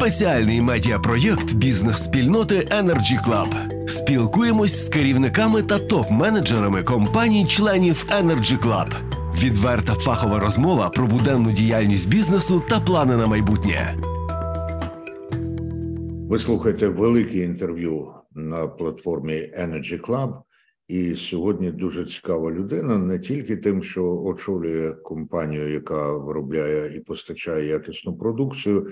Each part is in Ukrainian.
спеціальний медіапроєкт бізнес-спільноти Energy Club. Спілкуємось з керівниками та топ-менеджерами компаній-членів Energy Club. Відверта фахова розмова про буденну діяльність бізнесу та плани на майбутнє. Ви слухаєте велике інтерв'ю на платформі Energy Club. І сьогодні дуже цікава людина не тільки тим, що очолює компанію, яка виробляє і постачає якісну продукцію,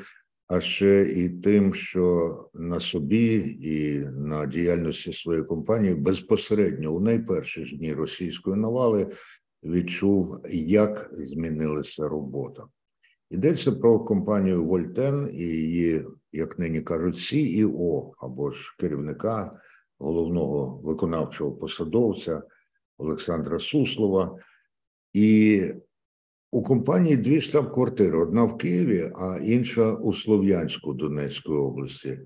а ще і тим, що на собі і на діяльності своєї компанії безпосередньо у найперші ж дні російської навали відчув, як змінилася робота. Йдеться про компанію Вольтен і її, як нині кажуть, CEO або ж керівника головного виконавчого посадовця Олександра Суслова. І у компанії дві штаб-квартири: одна в Києві, а інша у Слов'янську Донецької області.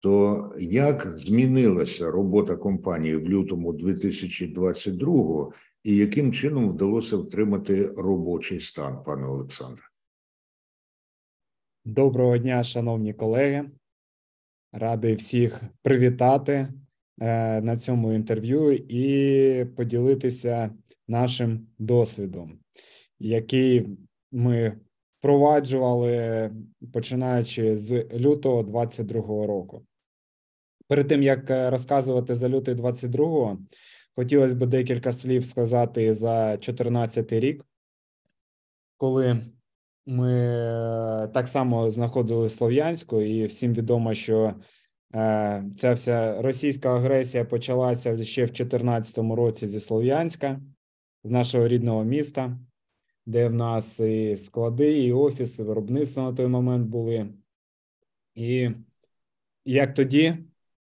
То як змінилася робота компанії в лютому 2022-го і яким чином вдалося втримати робочий стан, пане Олександре? Доброго дня, шановні колеги. Радий всіх привітати е, на цьому інтерв'ю і поділитися нашим досвідом, який ми впроваджували починаючи з лютого 2022 року. Перед тим як розказувати за лютий 2022, хотілося б декілька слів сказати за 2014 рік, коли ми е, так само знаходили Слов'янську, і всім відомо, що е, ця вся російська агресія почалася ще в 2014 році зі Слов'янська, з нашого рідного міста, де в нас і склади, і офіси, виробництво на той момент були. І як тоді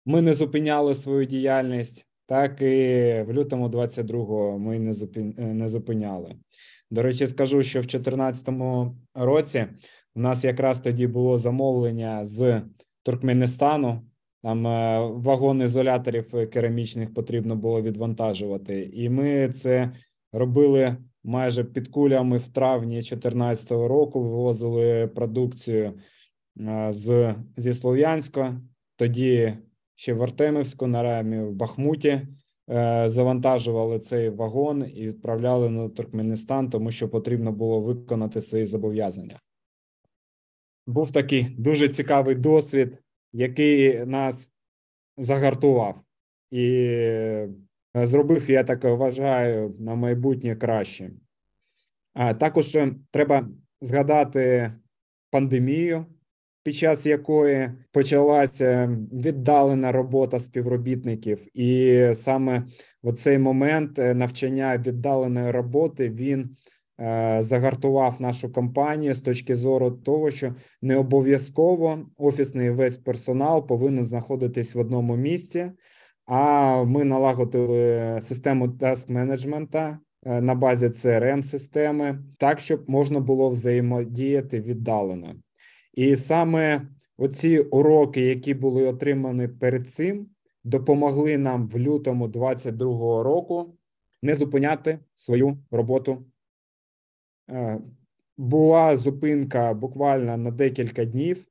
ми не зупиняли свою діяльність, так і в лютому 22-го ми не зупиняли. До речі, скажу, що в 2014 році у нас якраз тоді було замовлення з Туркменістану. Там е, вагон ізоляторів керамічних потрібно було відвантажувати, і ми це робили майже під кулями в травні 2014 року. Вивозили продукцію е, з зі Слов'янська, тоді ще в Артемівську, на рамі в Бахмуті. Е, завантажували цей вагон і відправляли на Туркменістан, тому що потрібно було виконати свої зобов'язання. Був такий дуже цікавий досвід, який нас загартував і зробив, я так вважаю, на майбутнє краще. Також треба згадати пандемію під час якої почалася віддалена робота співробітників, і саме в цей момент е, навчання віддаленої роботи він е, загартував нашу компанію з точки зору того, що не обов'язково офісний весь персонал повинен знаходитись в одному місці. А ми налагодили систему таск менеджмента е, на базі crm системи так, щоб можна було взаємодіяти віддалено. І саме оці уроки, які були отримані перед цим, допомогли нам в лютому 22-го року не зупиняти свою роботу. Е, була зупинка буквально на декілька днів.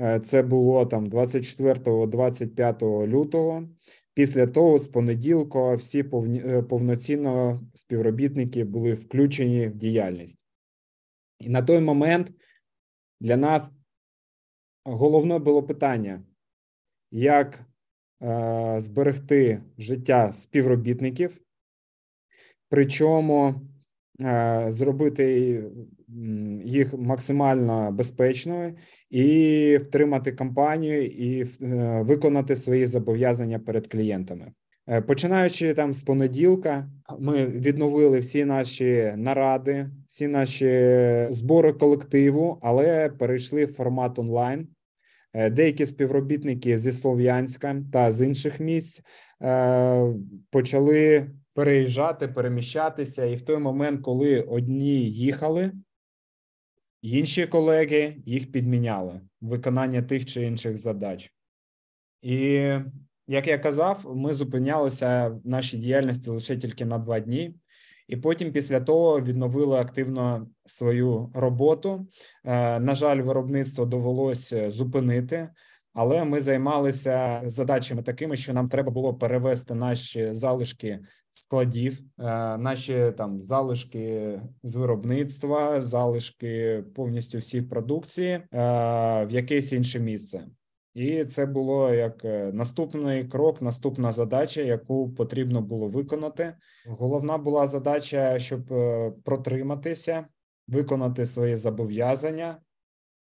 Е, це було там 24-25 лютого. Після того, з понеділка, всі е, повноцінно співробітники були включені в діяльність. І на той момент для нас головне було питання, як е, зберегти життя співробітників, причому зробити їх максимально безпечною і втримати компанію і е, виконати свої зобов'язання перед клієнтами. Е, починаючи там з понеділка, ми відновили всі наші наради, всі наші збори колективу, але перейшли в формат онлайн. Е, деякі співробітники зі Слов'янська та з інших місць е, почали переїжджати, переміщатися, і в той момент, коли одні їхали, інші колеги їх підміняли виконання тих чи інших задач. І як я казав, ми зупинялися в нашій діяльності лише тільки на два дні, і потім після того відновили активно свою роботу. На жаль, виробництво довелося зупинити. Але ми займалися задачами такими, що нам треба було перевести наші залишки складів, е, наші там залишки з виробництва, залишки повністю всіх продукції е, в якесь інше місце. І це було як е, наступний крок, наступна задача, яку потрібно було виконати. Головна була задача, щоб протриматися, виконати свої зобов'язання,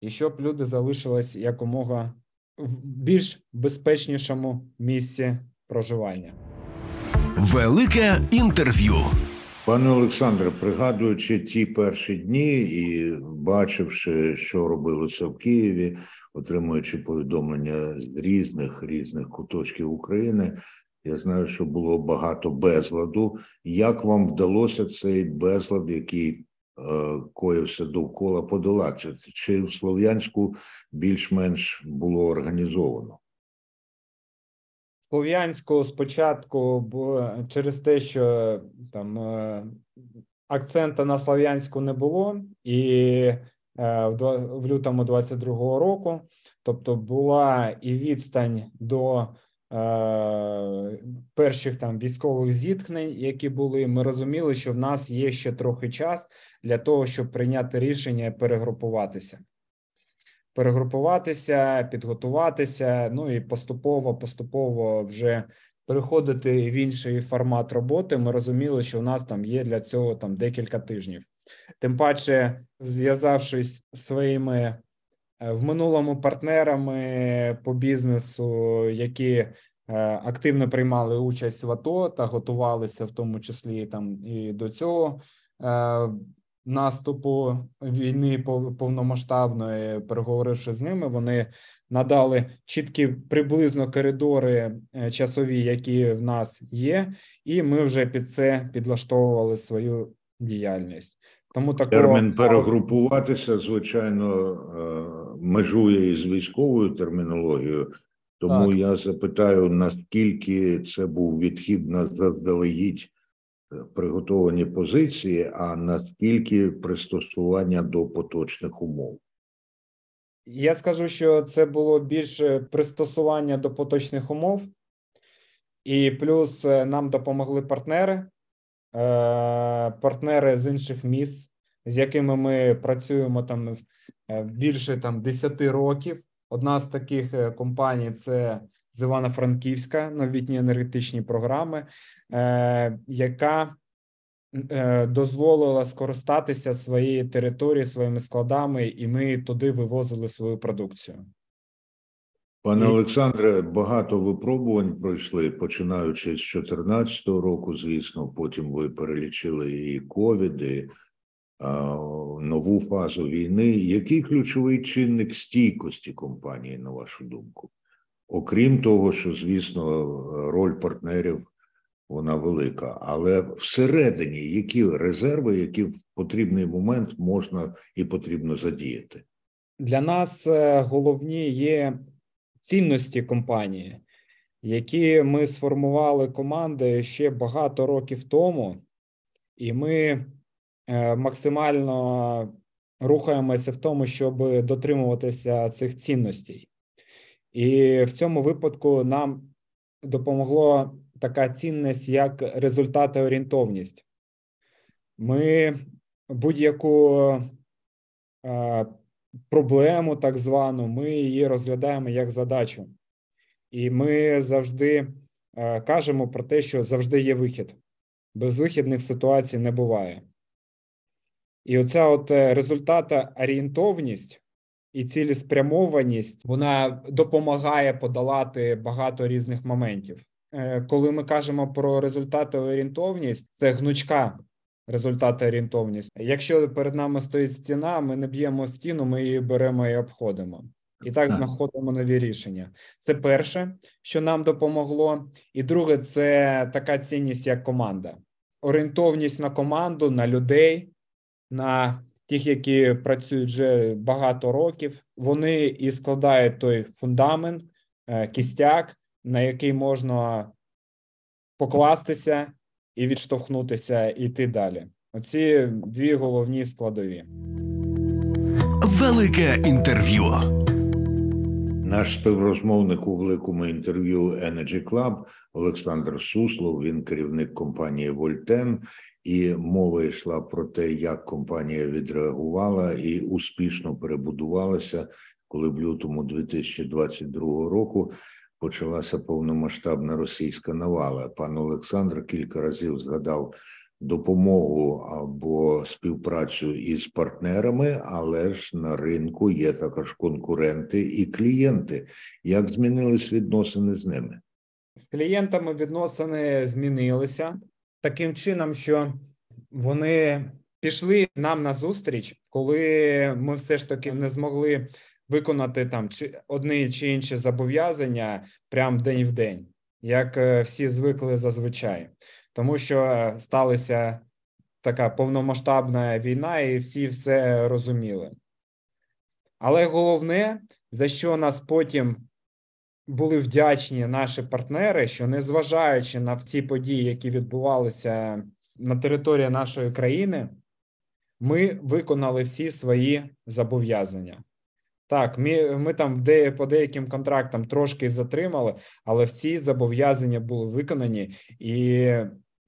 і щоб люди залишились якомога в більш безпечнішому місці проживання. Велике інтерв'ю. Пане Олександре, пригадуючи ті перші дні і бачивши, що робилося в Києві, отримуючи повідомлення з різних різних куточків України, я знаю, що було багато безладу. Як вам вдалося цей безлад, який коївся довкола подолати, чи в Слов'янську більш-менш було організовано? Слов'янську спочатку, через те, що там е, акцента на Слов'янську не було, і е, в лютому 22-го року, тобто була і відстань до перших там військових зіткнень, які були, ми розуміли, що в нас є ще трохи час для того, щоб прийняти рішення перегрупуватися. Перегрупуватися, підготуватися, ну і поступово, поступово вже переходити в інший формат роботи. Ми розуміли, що в нас там є для цього там декілька тижнів. Тим паче, зв'язавшись своїми Е, в минулому партнерами по бізнесу, які е, активно приймали участь в АТО та готувалися, в тому числі там і до цього е, наступу війни повномасштабної, переговоривши з ними, вони надали чіткі приблизно коридори часові, які в нас є, і ми вже під це підлаштовували свою діяльність. Тому такого... термін перегрупуватися, звичайно, е, межує із військовою термінологією. Тому так. я запитаю, наскільки це був відхід на заздалегідь е, приготовані позиції, а наскільки пристосування до поточних умов? Я скажу, що це було більше пристосування до поточних умов, і плюс е, нам допомогли партнери. Е, партнери з інших міст, з якими ми працюємо там більше там 10 років. Одна з таких е, компаній це з Івано-Франківська новітні енергетичні програми, яка дозволила скористатися своєю територією, своїми складами, і ми туди вивозили свою продукцію. Пане Олександре, багато випробувань пройшли, починаючи з 2014 року, звісно. Потім ви перелічили і ковід, і нову фазу війни. Який ключовий чинник стійкості компанії, на вашу думку? Окрім того, що звісно, роль партнерів вона велика, але всередині які резерви, які в потрібний момент можна і потрібно задіяти? Для нас е, головні є цінності компанії, які ми сформували команди ще багато років тому, і ми максимально рухаємося в тому, щоб дотримуватися цих цінностей. І в цьому випадку нам допомогло така цінність, як результатоорієнтовність. Ми будь-яку е, проблему, так звану, ми її розглядаємо як задачу, і ми завжди е, кажемо про те, що завжди є вихід. Безвихідних ситуацій не буває. І оця от е, результата орієнтовність і цілеспрямованість вона допомагає подолати багато різних моментів. Е, коли ми кажемо про результати орієнтовність, це гнучка результати орієнтовність. Якщо перед нами стоїть стіна, ми не б'ємо стіну, ми її беремо і обходимо. І так знаходимо нові рішення. Це перше, що нам допомогло, і друге, це така цінність, як команда, орієнтовність на команду, на людей, на тих, які працюють вже багато років. Вони і складають той фундамент, е, кістяк, на який можна покластися і відштовхнутися і йти далі. Оці дві головні складові. Велике інтерв'ю. Наш співрозмовник у великому інтерв'ю Energy Club Олександр Суслов. Він керівник компанії Вольтен, і мова йшла про те, як компанія відреагувала і успішно перебудувалася, коли в лютому 2022 року почалася повномасштабна російська навала. Пан Олександр кілька разів згадав допомогу або співпрацю із партнерами, але ж на ринку є також конкуренти і клієнти. Як змінились відносини з ними? З клієнтами відносини змінилися таким чином, що вони пішли нам на зустріч, коли ми все ж таки не змогли виконати там чи одні чи інші зобов'язання прям день в день, як е, всі звикли зазвичай тому що е, сталася така повномасштабна війна, і всі все розуміли. Але головне, за що нас потім були вдячні наші партнери, що незважаючи на всі події, які відбувалися на території нашої країни, ми виконали всі свої зобов'язання. Так, ми ми там по деяким контрактам трошки затримали, але всі зобов'язання були виконані, і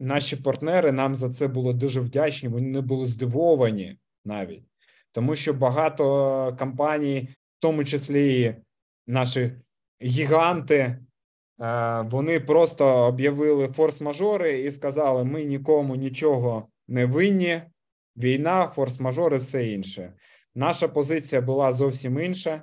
наші партнери нам за це були дуже вдячні. Вони не були здивовані навіть, тому що багато компаній, в тому числі наші гіганти, е, вони просто об'явили форс-мажори і сказали: ми нікому нічого не винні. Війна, форс-мажори, все інше. Наша позиція була зовсім інша.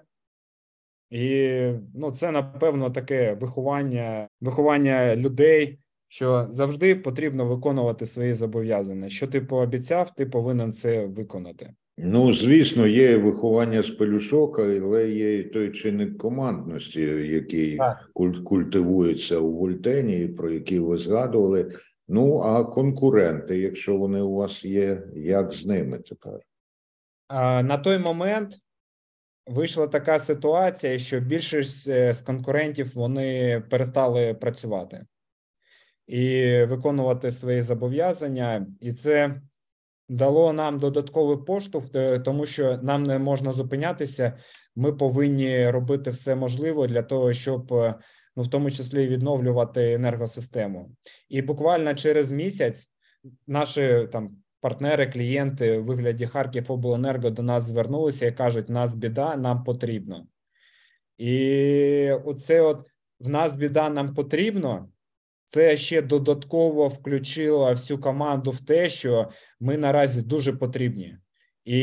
І ну, це напевно таке виховання, виховання людей що завжди потрібно виконувати свої зобов'язання. Що ти пообіцяв, ти повинен це виконати. Ну, звісно, є виховання з пелюшок, але є і той чинник командності, який так. культивується у Вольтені, про який ви згадували. Ну а конкуренти, якщо вони у вас є, як з ними тепер? А, На той момент вийшла така ситуація, що більшість е, з конкурентів вони перестали працювати і виконувати свої зобов'язання, і це дало нам додатковий поштовх, е, тому що нам не можна зупинятися. Ми повинні робити все можливе для того, щоб е, ну в тому числі відновлювати енергосистему. І буквально через місяць наші там. Партнери, клієнти в вигляді Харків Обленерго до нас звернулися і кажуть: нас біда, нам потрібно. І оце от в нас біда, нам потрібно. Це ще додатково включило всю команду в те, що ми наразі дуже потрібні, і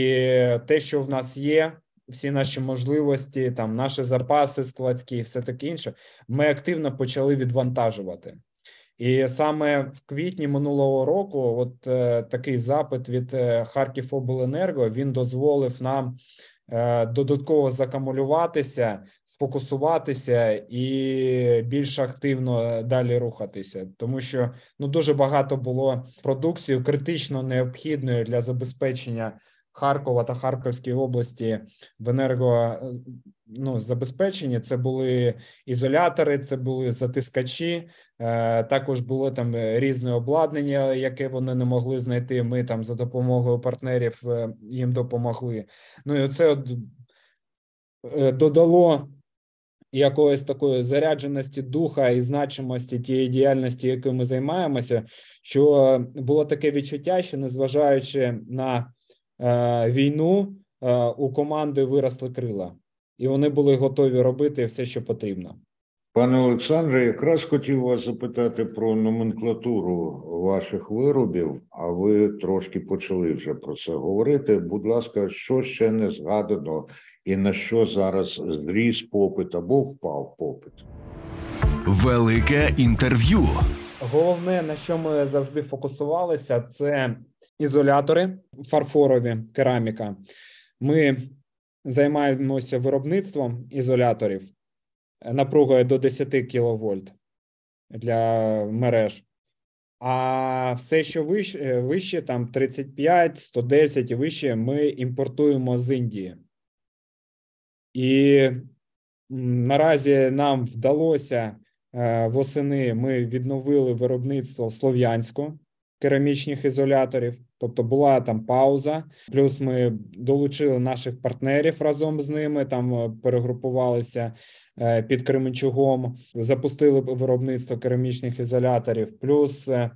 те, що в нас є, всі наші можливості, там наші запаси складські, все таке інше, ми активно почали відвантажувати. І саме в квітні минулого року, от е, такий запит від е, Харківобленерго він дозволив нам додатково закамулюватися, сфокусуватися і більш активно далі рухатися, тому що ну дуже багато було продукції критично необхідної для забезпечення Харкова та Харківської області в енерго ну, забезпечені. Це були ізолятори, це були затискачі. Е, також було там різне обладнання, яке вони не могли знайти. Ми там за допомогою партнерів е, їм допомогли. Ну і це от е, додало. Якоїсь такої зарядженості духа і значимості тієї діяльності, якою ми займаємося, що було таке відчуття, що незважаючи на е, війну, е, у команди виросли крила і вони були готові робити все, що потрібно. Пане Олександре, якраз хотів вас запитати про номенклатуру ваших виробів, а ви трошки почали вже про це говорити. Будь ласка, що ще не згадано, і на що зараз зріс попит або впав попит? Велике інтерв'ю. Головне, на що ми завжди фокусувалися, це ізолятори фарфорові кераміка. Ми займаємося виробництвом ізоляторів напругою до 10 кВт для мереж. А все, що вище, вище там 35, 110 і вище, ми імпортуємо з Індії. І наразі нам вдалося е, восени ми відновили виробництво в Слов'янську. Керамічних ізоляторів. Тобто була там пауза. Плюс ми долучили наших партнерів разом з ними. Там е, перегрупувалися е, під Кременчугом, запустили виробництво керамічних ізоляторів. Плюс е,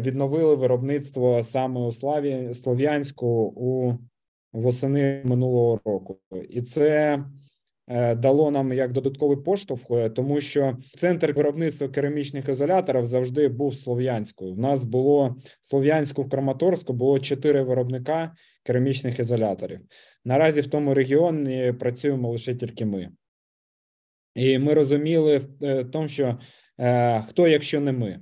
відновили виробництво саме у Славі Слов'янську у восени минулого року, і це дало нам як додатковий поштовх, е, тому що центр виробництва керамічних ізоляторів завжди був слов'янською. В нас було слов'янську в Краматорську було чотири виробника керамічних ізоляторів. Наразі в тому регіоні працюємо лише тільки ми, і ми розуміли е, в тому, що хто, якщо не ми,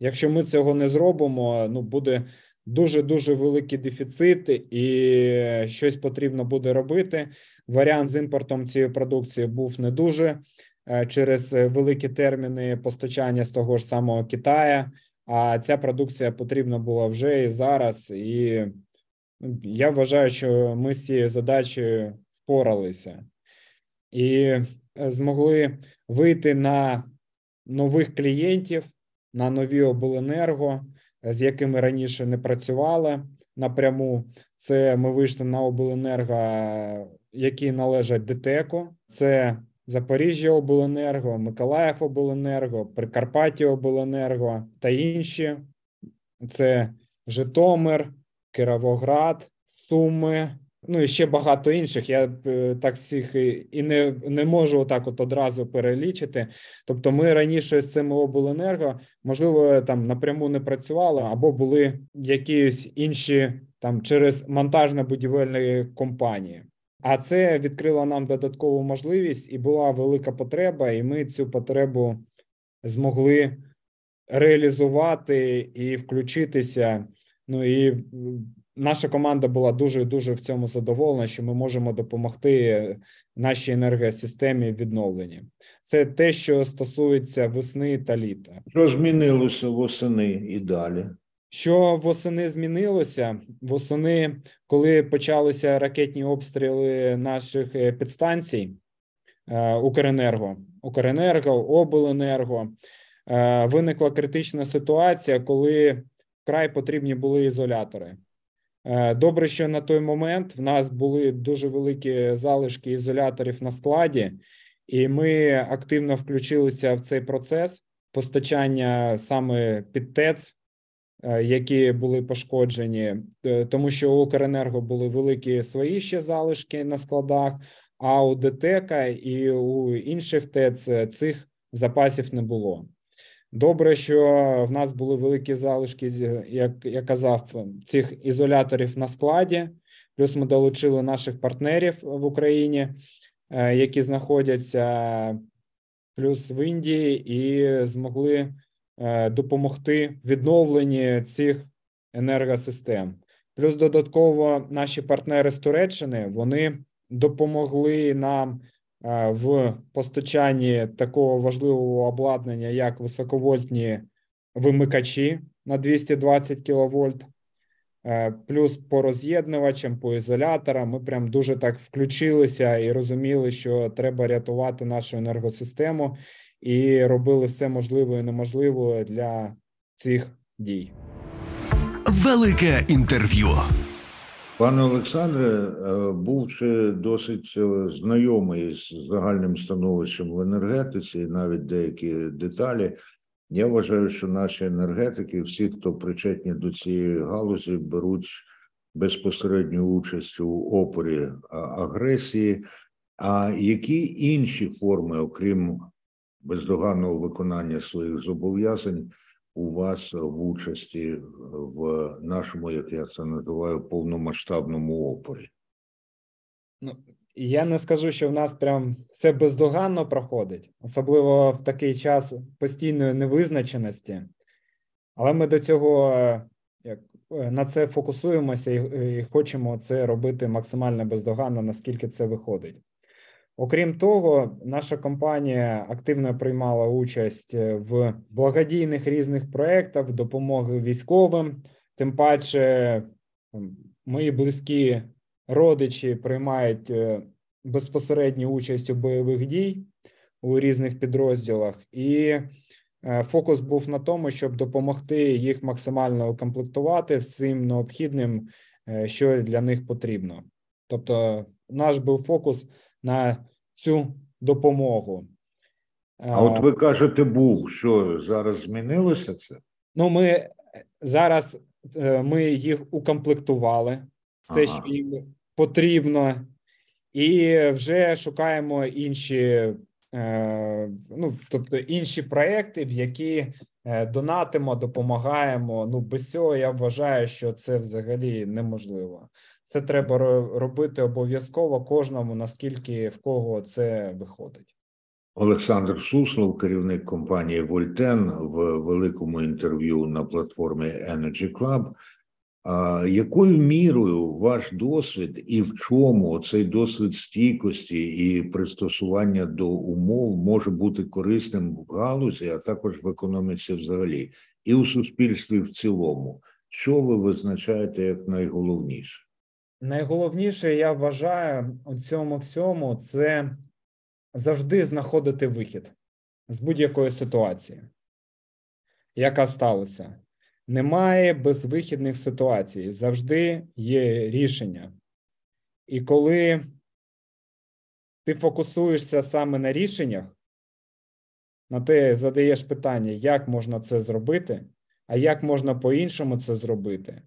якщо ми цього не зробимо, ну буде. Дуже дуже великий дефіцит, і щось потрібно буде робити. Варіант з імпортом цієї продукції був не дуже е, через великі терміни постачання з того ж самого Китая. А ця продукція потрібна була вже і зараз. І ну, я вважаю, що ми з цією задачею впоралися і е, змогли вийти на нових клієнтів, на нові обленерго, з якими раніше не працювали напряму. Це ми вийшли на обленерго які належать ДТЕКу. Це Запоріжжя Обленерго, Миколаїв Обленерго, Прикарпаття Обленерго та інші. Це Житомир, Кировоград, Суми. Ну і ще багато інших. Я е, так всіх і не не можу отак от одразу перелічити. Тобто, ми раніше з цими обленерго, можливо, там напряму не працювали, або були якісь інші там через монтажно-будівельні компанії. А це відкрило нам додаткову можливість, і була велика потреба, і ми цю потребу змогли реалізувати і включитися. Ну і наша команда була дуже дуже в цьому задоволена, що ми можемо допомогти нашій енергосистемі відновленні. Це те, що стосується весни та літа. Що змінилося восени і далі? Що восени змінилося? Восени, коли почалися ракетні обстріли наших е, підстанцій е, Укренерго, Укренерго, Обленерго, е, виникла критична ситуація, коли вкрай потрібні були ізолятори. Добре, що на той момент в нас були дуже великі залишки ізоляторів на складі, і ми активно включилися в цей процес постачання саме під ТЕЦ. Е, які були пошкоджені, е, тому що у Укренерго були великі свої ще залишки на складах. А у ДТЕКа і у інших ТЕЦ цих запасів не було. Добре, що в нас були великі залишки, як я казав, цих ізоляторів на складі. Плюс ми долучили наших партнерів в Україні, е, які знаходяться плюс в Індії, і змогли Е, допомогти відновленні цих енергосистем. Плюс додатково наші партнери з Туреччини вони допомогли нам в постачанні такого важливого обладнання, як високовольтні вимикачі на 220 кВт, е, плюс по роз'єднувачам, по ізоляторам. Ми прям дуже так включилися і розуміли, що треба рятувати нашу енергосистему і робили все можливе і неможливе для цих дій. Велике інтерв'ю. Пане Олександре, е, бувши досить е, знайомий з загальним становищем в енергетиці, навіть деякі деталі, я вважаю, що наші енергетики, всі, хто причетні до цієї галузі, беруть безпосередню участь у опорі агресії. А які інші форми, окрім бездоганного виконання своїх зобов'язань у вас в участі в нашому, як я це називаю, повномасштабному опорі? Ну, я не скажу, що в нас прям все бездоганно проходить, особливо в такий час постійної невизначеності, але ми до цього як на це фокусуємося і, і хочемо це робити максимально бездоганно, наскільки це виходить. Окрім того, наша компанія активно приймала участь е, в благодійних різних проєктах допомоги військовим. Тим паче, мої близькі родичі приймають е, безпосередню участь у бойових дій у різних підрозділах, і е, фокус був на тому, щоб допомогти їх максимально укомплектувати всім необхідним, що для них потрібно. Тобто, наш був фокус на цю допомогу. А от ви кажете, був що зараз змінилося це? Ну, ми зараз ми їх укомплектували, все, ага. що їм потрібно, і вже шукаємо інші, е, ну тобто інші проекти, в які е, донатимо, допомагаємо. Ну без цього я вважаю, що це взагалі неможливо. Це треба робити обов'язково кожному, наскільки в кого це виходить. Олександр Суслов, керівник компанії Вольтен, в великому інтерв'ю на платформі Energy Club якою мірою ваш досвід і в чому цей досвід стійкості і пристосування до умов може бути корисним в галузі, а також в економіці взагалі, і у суспільстві в цілому? Що ви визначаєте як найголовніше? Найголовніше я вважаю у цьому всьому це завжди знаходити вихід з будь-якої ситуації, яка сталася. Немає безвихідних ситуацій, завжди є рішення. І коли ти фокусуєшся саме на рішеннях, на те задаєш питання, як можна це зробити, а як можна по-іншому це зробити,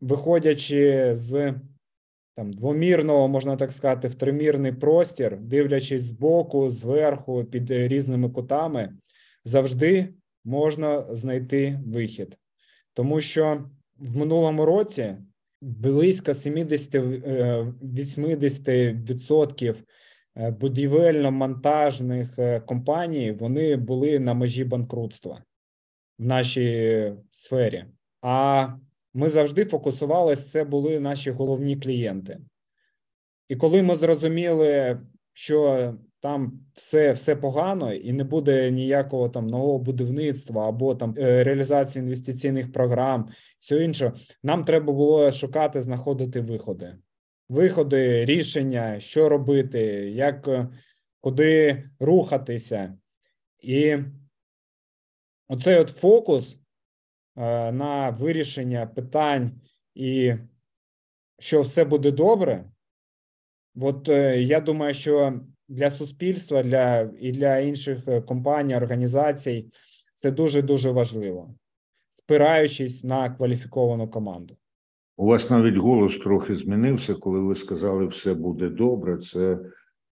виходячи з там, двомірного, можна так сказати, в тримірний простір, дивлячись збоку, зверху, під різними кутами, завжди можна знайти вихід, тому що в минулому році близько 70-80% е, е, будівельно-монтажних е, компаній вони були на межі банкрутства в нашій сфері. А ми завжди фокусувалися, це були наші головні клієнти. І коли ми зрозуміли, що там все все погано і не буде ніякого там нового будівництва або там е, реалізації інвестиційних програм, все інше. Нам треба було шукати, знаходити виходи, виходи, рішення, що робити, як е, куди рухатися, і оцей от фокус е, на вирішення питань і що все буде добре. От я думаю, що для суспільства, для і для інших е, компаній, організацій це дуже дуже важливо, спираючись на кваліфіковану команду. У вас навіть голос трохи змінився, коли ви сказали, все буде добре. Це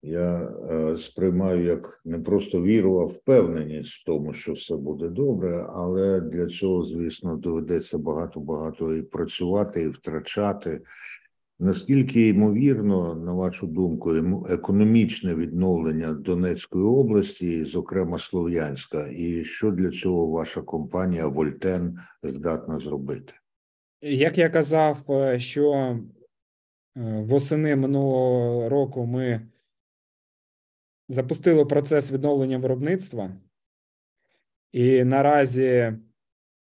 я е, сприймаю як не просто віру, а впевненість в тому, що все буде добре, але для цього, звісно, доведеться багато багато і працювати, і втрачати. Наскільки ймовірно, на вашу думку, економічне відновлення Донецької області, зокрема Слов'янська, і що для цього ваша компанія Вольтен здатна зробити? Як я казав, е, що е, восени минулого року ми запустили процес відновлення виробництва, і наразі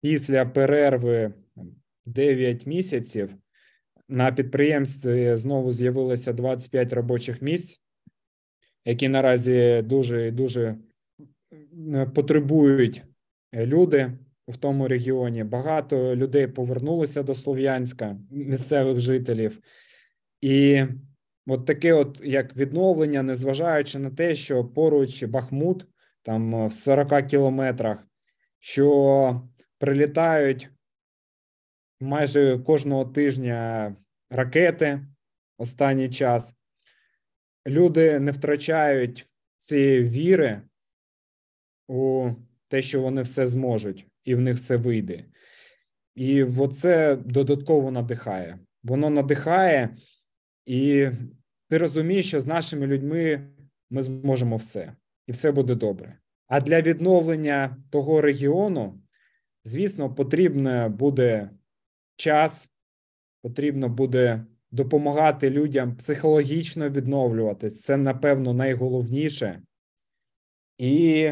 після перерви 9 місяців на підприємстві знову з'явилося 25 робочих місць, які наразі дуже дуже потребують люди в тому регіоні. Багато людей повернулося до Слов'янська, місцевих жителів, і от таке, от як відновлення, незважаючи на те, що поруч Бахмут, там в 40 кілометрах, що прилітають майже кожного тижня ракети останній час. Люди не втрачають цієї віри у те, що вони все зможуть, і в них все вийде. І це додатково надихає. Воно надихає, і ти розумієш, що з нашими людьми ми зможемо все, і все буде добре. А для відновлення того регіону, звісно, потрібно буде час, потрібно буде допомагати людям психологічно відновлюватись. Це, напевно, найголовніше. І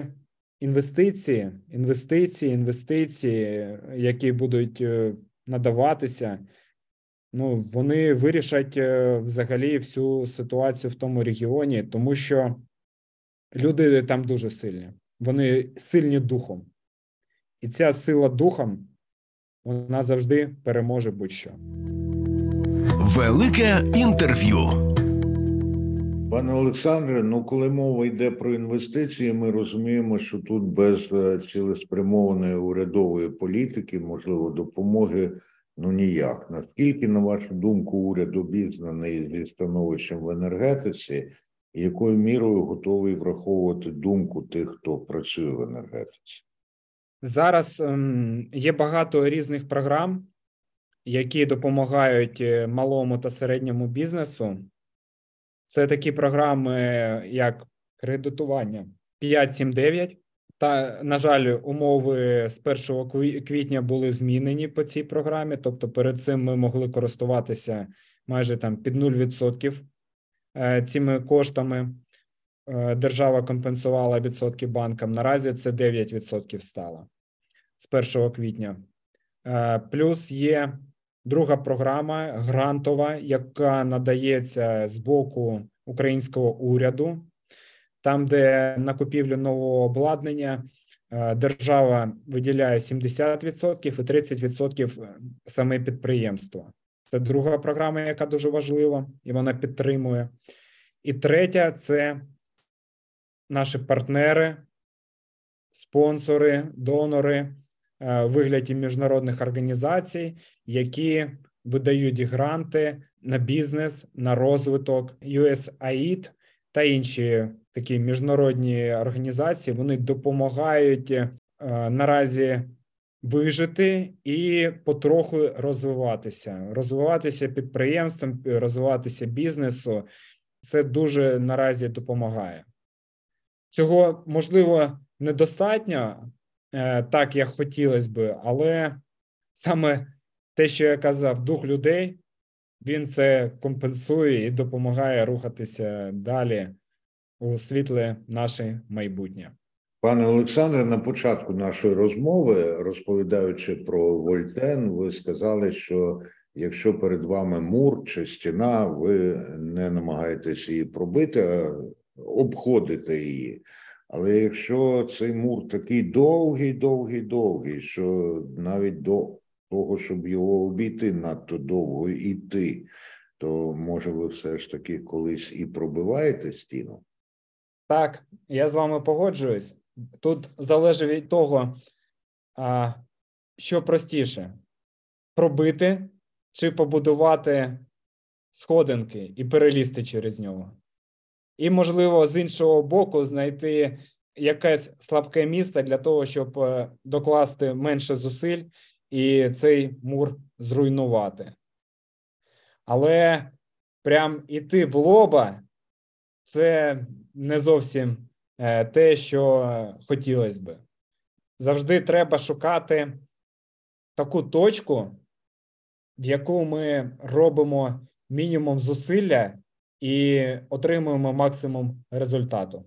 інвестиції, інвестиції, інвестиції, які будуть е, надаватися, ну, вони вирішать е, взагалі всю ситуацію в тому регіоні, тому що люди там дуже сильні. вони сильні духом. І ця сила духом вона завжди переможе будь-що. Велике інтерв'ю. Пане Олександре, ну коли мова йде про інвестиції, ми розуміємо, що тут без е, цілеспрямованої урядової політики, можливо, допомоги ну ніяк. Наскільки, на вашу думку, уряд обізнаний зі становищем в енергетиці, і якою мірою готовий враховувати думку тих, хто працює в енергетиці? Зараз ем, є багато різних програм, які допомагають е, малому та середньому бізнесу. Це такі програми, як кредитування 5.7.9. Та, на жаль, умови з 1 квітня були змінені по цій програмі. Тобто, перед цим ми могли користуватися майже там під 0% е, цими коштами. Е, держава компенсувала відсотки банкам. Наразі це 9% стало з 1 квітня. Е, плюс є друга програма грантова, яка надається з боку українського уряду, там, де на купівлю нового обладнання е, держава виділяє 70% і 30% саме підприємство. Це друга програма, яка дуже важлива, і вона підтримує. І третя це наші партнери, спонсори, донори вигляді міжнародних організацій, які видають гранти на бізнес, на розвиток USAID та інші такі міжнародні організації. Вони допомагають е, наразі вижити і потроху розвиватися, розвиватися підприємством, розвиватися бізнесу. Це дуже наразі допомагає. Цього можливо недостатньо е, так, як хотілося би, але саме те, що я казав, дух людей, він це компенсує і допомагає рухатися далі у світле наше майбутнє. Пане Олександре, на початку нашої розмови, розповідаючи про Вольтен, ви сказали, що якщо перед вами мур чи стіна, ви не намагаєтесь її пробити, а обходите її. Але якщо цей мур такий довгий, довгий, довгий, що навіть до того, щоб його обійти надто довго йти, то може ви все ж таки колись і пробиваєте стіну? Так, я з вами погоджуюсь. Тут залежить від того, що простіше: пробити чи побудувати сходинки і перелізти через нього. І, можливо, з іншого боку, знайти якесь слабке місце для того, щоб е, докласти менше зусиль і цей мур зруйнувати. Але прям іти в лоба це не зовсім е, те, що хотілося би. Завжди треба шукати таку точку, в яку ми робимо мінімум зусилля і отримуємо максимум результату.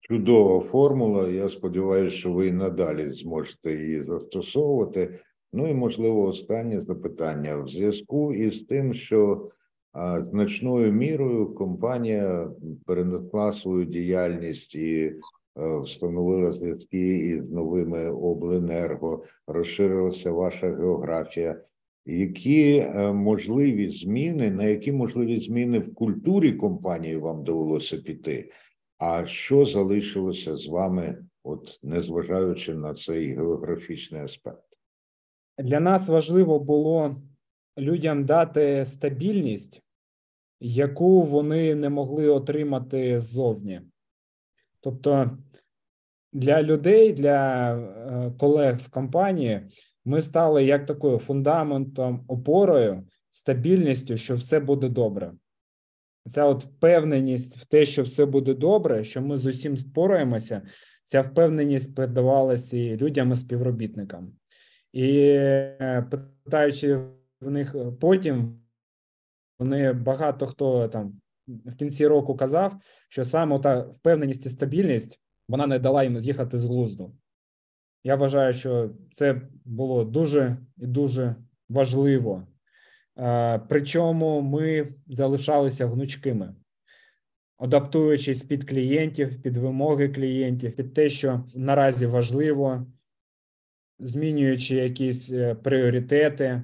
Чудова формула. Я сподіваюся, що ви і надалі зможете її застосовувати. Ну і можливо, останнє запитання в зв'язку із тим, що значною мірою компанія перенесла свою діяльність і е, встановила зв'язки із новими обленерго, розширилася ваша географія. Які е, можливі зміни, на які можливі зміни в культурі компанії вам довелося піти? А що залишилося з вами, от незважаючи на цей географічний аспект? Для нас важливо було людям дати стабільність, яку вони не могли отримати ззовні. Тобто для людей, для е, колег в компанії, ми стали як такою фундаментом, опорою, стабільністю, що все буде добре. Ця от впевненість в те, що все буде добре, що ми з усім спораємося, ця впевненість передавалася і людям і співробітникам. І е, питаючи в них потім, вони багато хто там в кінці року казав, що саме та впевненість і стабільність вона не дала їм з'їхати з глузду. Я вважаю, що це було дуже і дуже важливо Причому ми залишалися гнучкими. адаптуючись під клієнтів, під вимоги клієнтів, під те, що наразі важливо, змінюючи якісь е, пріоритети,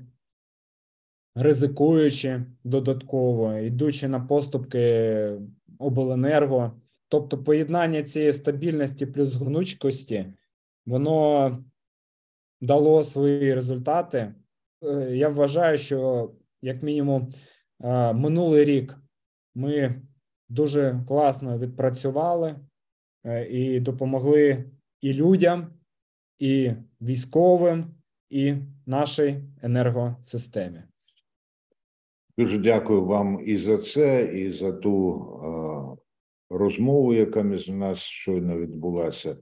ризикуючи додатково, йдучи на поступки обленерго. Тобто, поєднання цієї стабільності плюс гнучкості, воно дало свої результати. Е, Я вважаю, що як мінімум е, минулий рік ми дуже класно відпрацювали е, і допомогли і людям, і військовим, і нашій енергосистемі. Дуже дякую вам і за це, і за ту розмову, яка між нас щойно відбулася.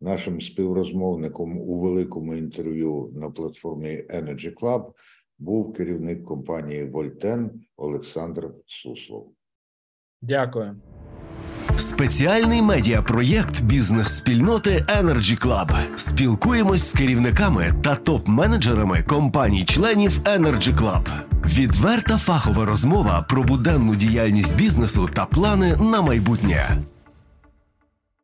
Нашим співрозмовником у великому інтерв'ю на платформі Energy Club був керівник компанії Вольтен Олександр Суслов. Дякую. Спеціальний медіапроєкт бізнес-спільноти Energy Club. Спілкуємось з керівниками та топ-менеджерами компаній-членів Energy Club. Відверта фахова розмова про буденну діяльність бізнесу та плани на майбутнє.